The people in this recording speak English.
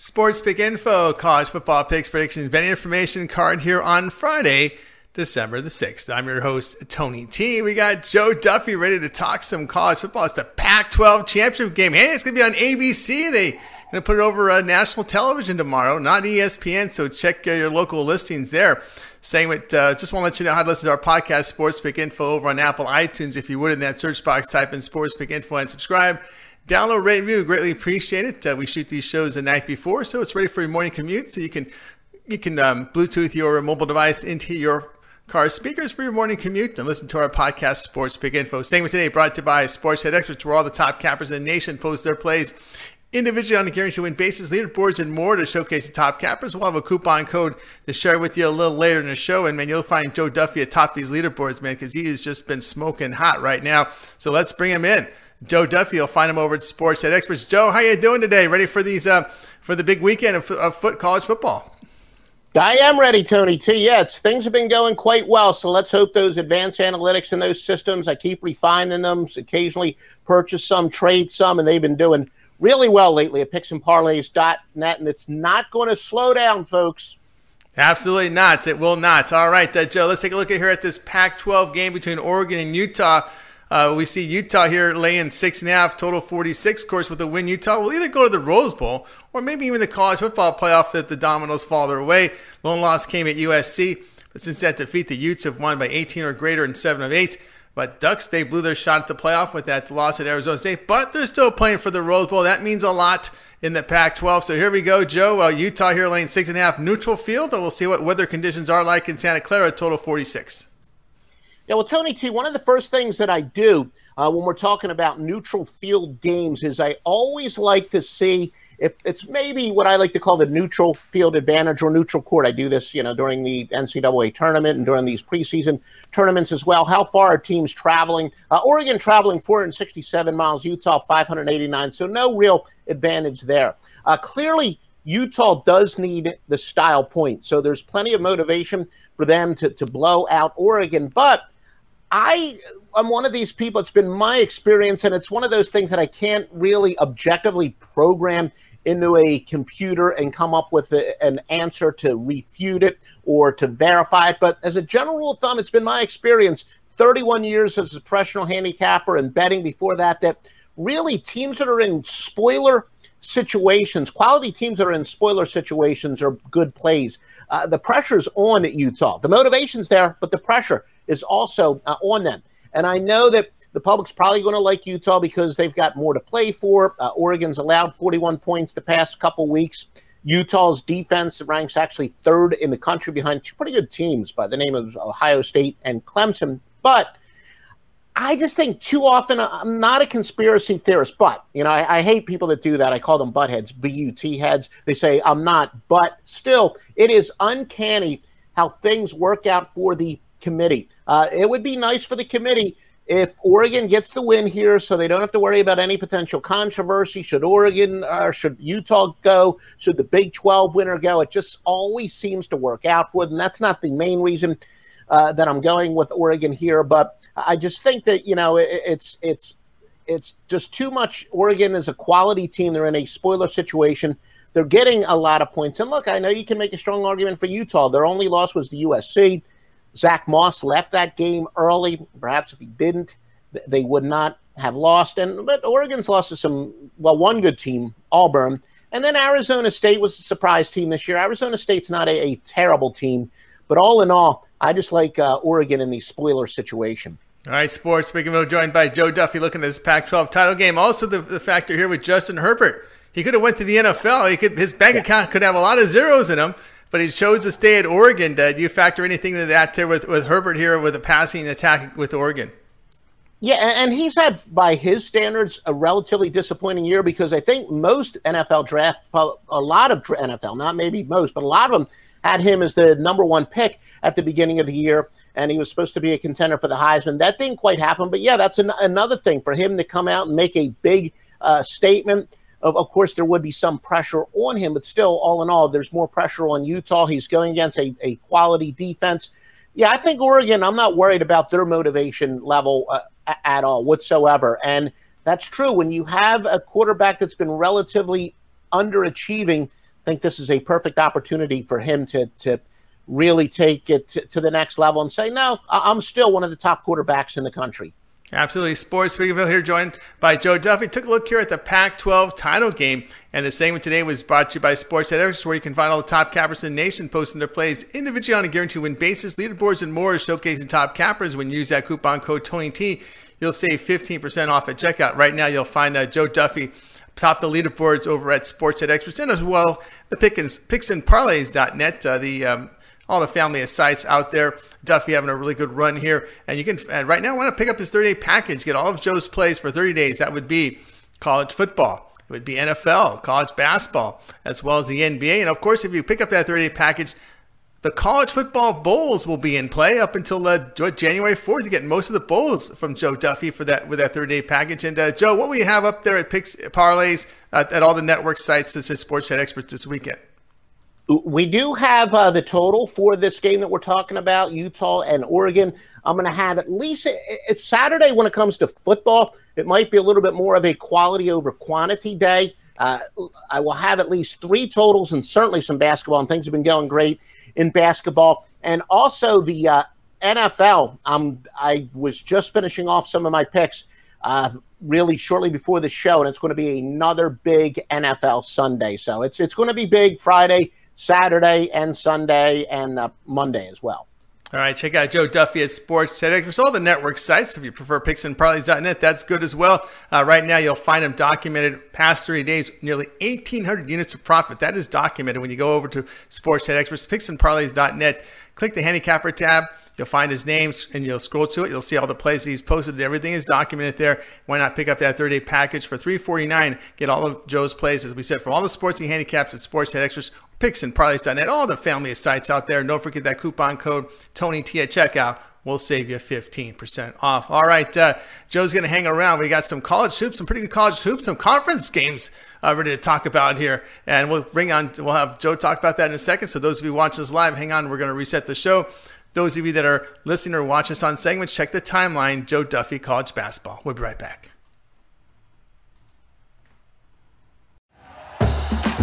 Sports Pick Info, college football picks, predictions, betting information card here on Friday, December the 6th. I'm your host, Tony T. We got Joe Duffy ready to talk some college football. It's the Pac 12 championship game. Hey, it's going to be on ABC. They going to put it over uh, national television tomorrow, not ESPN. So check uh, your local listings there. Segment, uh, just want to let you know how to listen to our podcast, Sports Pick Info, over on Apple iTunes. If you would, in that search box, type in Sports Pick Info and subscribe. Download, rate, review. Greatly appreciate it. Uh, we shoot these shows the night before, so it's ready for your morning commute. So you can you can um, Bluetooth your mobile device into your car speakers for your morning commute and listen to our podcast, Sports Pick Info. Same with today, brought to you by Sports Head Experts, where all the top cappers in the nation post their plays individually on a guarantee win bases, leaderboards, and more to showcase the top cappers. We'll have a coupon code to share with you a little later in the show. And man, you'll find Joe Duffy atop these leaderboards, man, because he has just been smoking hot right now. So let's bring him in. Joe Duffy. You'll find him over at Sports Head Experts. Joe, how you doing today? Ready for these uh, for the big weekend of, of foot college football? I am ready, Tony T. Yeah, things have been going quite well. So let's hope those advanced analytics and those systems. I keep refining them. Occasionally purchase some, trade some, and they've been doing really well lately at picksandparlays.net. And it's not going to slow down, folks. Absolutely not. It will not. All right, uh, Joe. Let's take a look at here at this Pac-12 game between Oregon and Utah. Uh, we see Utah here laying six and a half, total 46. Of course, with a win, Utah will either go to the Rose Bowl or maybe even the college football playoff if the dominoes fall their way. Lone loss came at USC, but since that defeat, the Utes have won by 18 or greater in seven of eight. But Ducks, they blew their shot at the playoff with that loss at Arizona State, but they're still playing for the Rose Bowl. That means a lot in the Pac 12. So here we go, Joe. Uh, Utah here laying six and a half neutral field. We'll see what weather conditions are like in Santa Clara, total 46. Yeah, well, Tony T, one of the first things that I do uh, when we're talking about neutral field games is I always like to see if it's maybe what I like to call the neutral field advantage or neutral court. I do this, you know, during the NCAA tournament and during these preseason tournaments as well. How far are teams traveling? Uh, Oregon traveling 467 miles, Utah 589, so no real advantage there. Uh, clearly, Utah does need the style point, so there's plenty of motivation for them to, to blow out Oregon, but – I am one of these people. It's been my experience, and it's one of those things that I can't really objectively program into a computer and come up with a, an answer to refute it or to verify it. But as a general rule of thumb, it's been my experience 31 years as a professional handicapper and betting before that, that really teams that are in spoiler situations, quality teams that are in spoiler situations are good plays. Uh, the pressure's on at Utah. The motivation's there, but the pressure is also uh, on them. And I know that the public's probably going to like Utah because they've got more to play for. Uh, Oregon's allowed 41 points the past couple weeks. Utah's defense ranks actually third in the country behind two pretty good teams by the name of Ohio State and Clemson. But I just think too often I'm not a conspiracy theorist, but you know I, I hate people that do that. I call them buttheads, B-U-T heads. They say I'm not, but still, it is uncanny how things work out for the committee. Uh, it would be nice for the committee if Oregon gets the win here, so they don't have to worry about any potential controversy. Should Oregon or should Utah go? Should the Big 12 winner go? It just always seems to work out for them. That's not the main reason uh, that I'm going with Oregon here, but I just think that you know it, it's it's it's just too much. Oregon is a quality team. They're in a spoiler situation. They're getting a lot of points. And look, I know you can make a strong argument for Utah. Their only loss was the USC. Zach Moss left that game early. Perhaps if he didn't, they would not have lost. And but Oregon's lost to some well, one good team, Auburn, and then Arizona State was a surprise team this year. Arizona State's not a, a terrible team, but all in all, I just like uh, Oregon in the spoiler situation. All right, sports. Speaking of joined by Joe Duffy, looking at this Pac-12 title game. Also, the, the factor here with Justin Herbert. He could have went to the NFL. He could his bank yeah. account could have a lot of zeros in him but he chose to stay at Oregon. Did you factor anything into that there with, with Herbert here with the passing attack with Oregon? Yeah, and he's had, by his standards, a relatively disappointing year because I think most NFL draft, a lot of NFL, not maybe most, but a lot of them had him as the number one pick at the beginning of the year, and he was supposed to be a contender for the Heisman. That didn't quite happen, but yeah, that's an, another thing for him to come out and make a big uh, statement. Of, of course, there would be some pressure on him, but still, all in all, there's more pressure on Utah. He's going against a, a quality defense. Yeah, I think Oregon, I'm not worried about their motivation level uh, at all whatsoever. And that's true. When you have a quarterback that's been relatively underachieving, I think this is a perfect opportunity for him to, to really take it to, to the next level and say, no, I'm still one of the top quarterbacks in the country. Absolutely. Sports Pick Info here, joined by Joe Duffy. Took a look here at the Pac 12 title game. And the segment today was brought to you by Sports Editors, where you can find all the top cappers in the nation posting their plays individually on a guaranteed win basis. Leaderboards and more showcasing top cappers. When you use that coupon code TonyT, you'll save 15% off at checkout. Right now, you'll find uh, Joe Duffy top the leaderboards over at Sports Ed Experts and as well the Pickens, picksandparlays.net, uh, the um, all the family of sites out there. Duffy having a really good run here. And you can, and right now, want to pick up his 30 day package, get all of Joe's plays for 30 days. That would be college football. It would be NFL, college basketball, as well as the NBA. And of course, if you pick up that 30 day package, the college football bowls will be in play up until uh, January 4th. You get most of the bowls from Joe Duffy for that with that 30 day package. And uh, Joe, what will you have up there at Picks Parlays at all the network sites This is Sports Chat Experts this weekend? We do have uh, the total for this game that we're talking about, Utah and Oregon. I'm going to have at least it's Saturday when it comes to football. It might be a little bit more of a quality over quantity day. Uh, I will have at least three totals and certainly some basketball, and things have been going great in basketball. And also the uh, NFL. Um, I was just finishing off some of my picks uh, really shortly before the show, and it's going to be another big NFL Sunday. So it's it's going to be big Friday Saturday and Sunday and uh, Monday as well. All right, check out Joe Duffy at Sports Tech. There's all the network sites. If you prefer picksandparlays.net, that's good as well. Uh, right now, you'll find them documented past three days, nearly 1,800 units of profit. That is documented when you go over to Sports Tech Experts, picksandparlays.net. Click the handicapper tab. You'll find his names and you'll scroll to it. You'll see all the plays that he's posted. Everything is documented there. Why not pick up that 30 day package for 349? Get all of Joe's plays, as we said, for all the sports and handicaps at Sports Head Extras, picks and parlays.net, all the family of sites out there. Don't forget that coupon code TonyT at checkout will save you 15% off. All right, uh, Joe's going to hang around. We got some college hoops, some pretty good college hoops, some conference games uh, ready to talk about here. And we'll bring on, we'll have Joe talk about that in a second. So those of you watching us live, hang on. We're going to reset the show. Those of you that are listening or watching us on segments, check the timeline. Joe Duffy, college basketball. We'll be right back.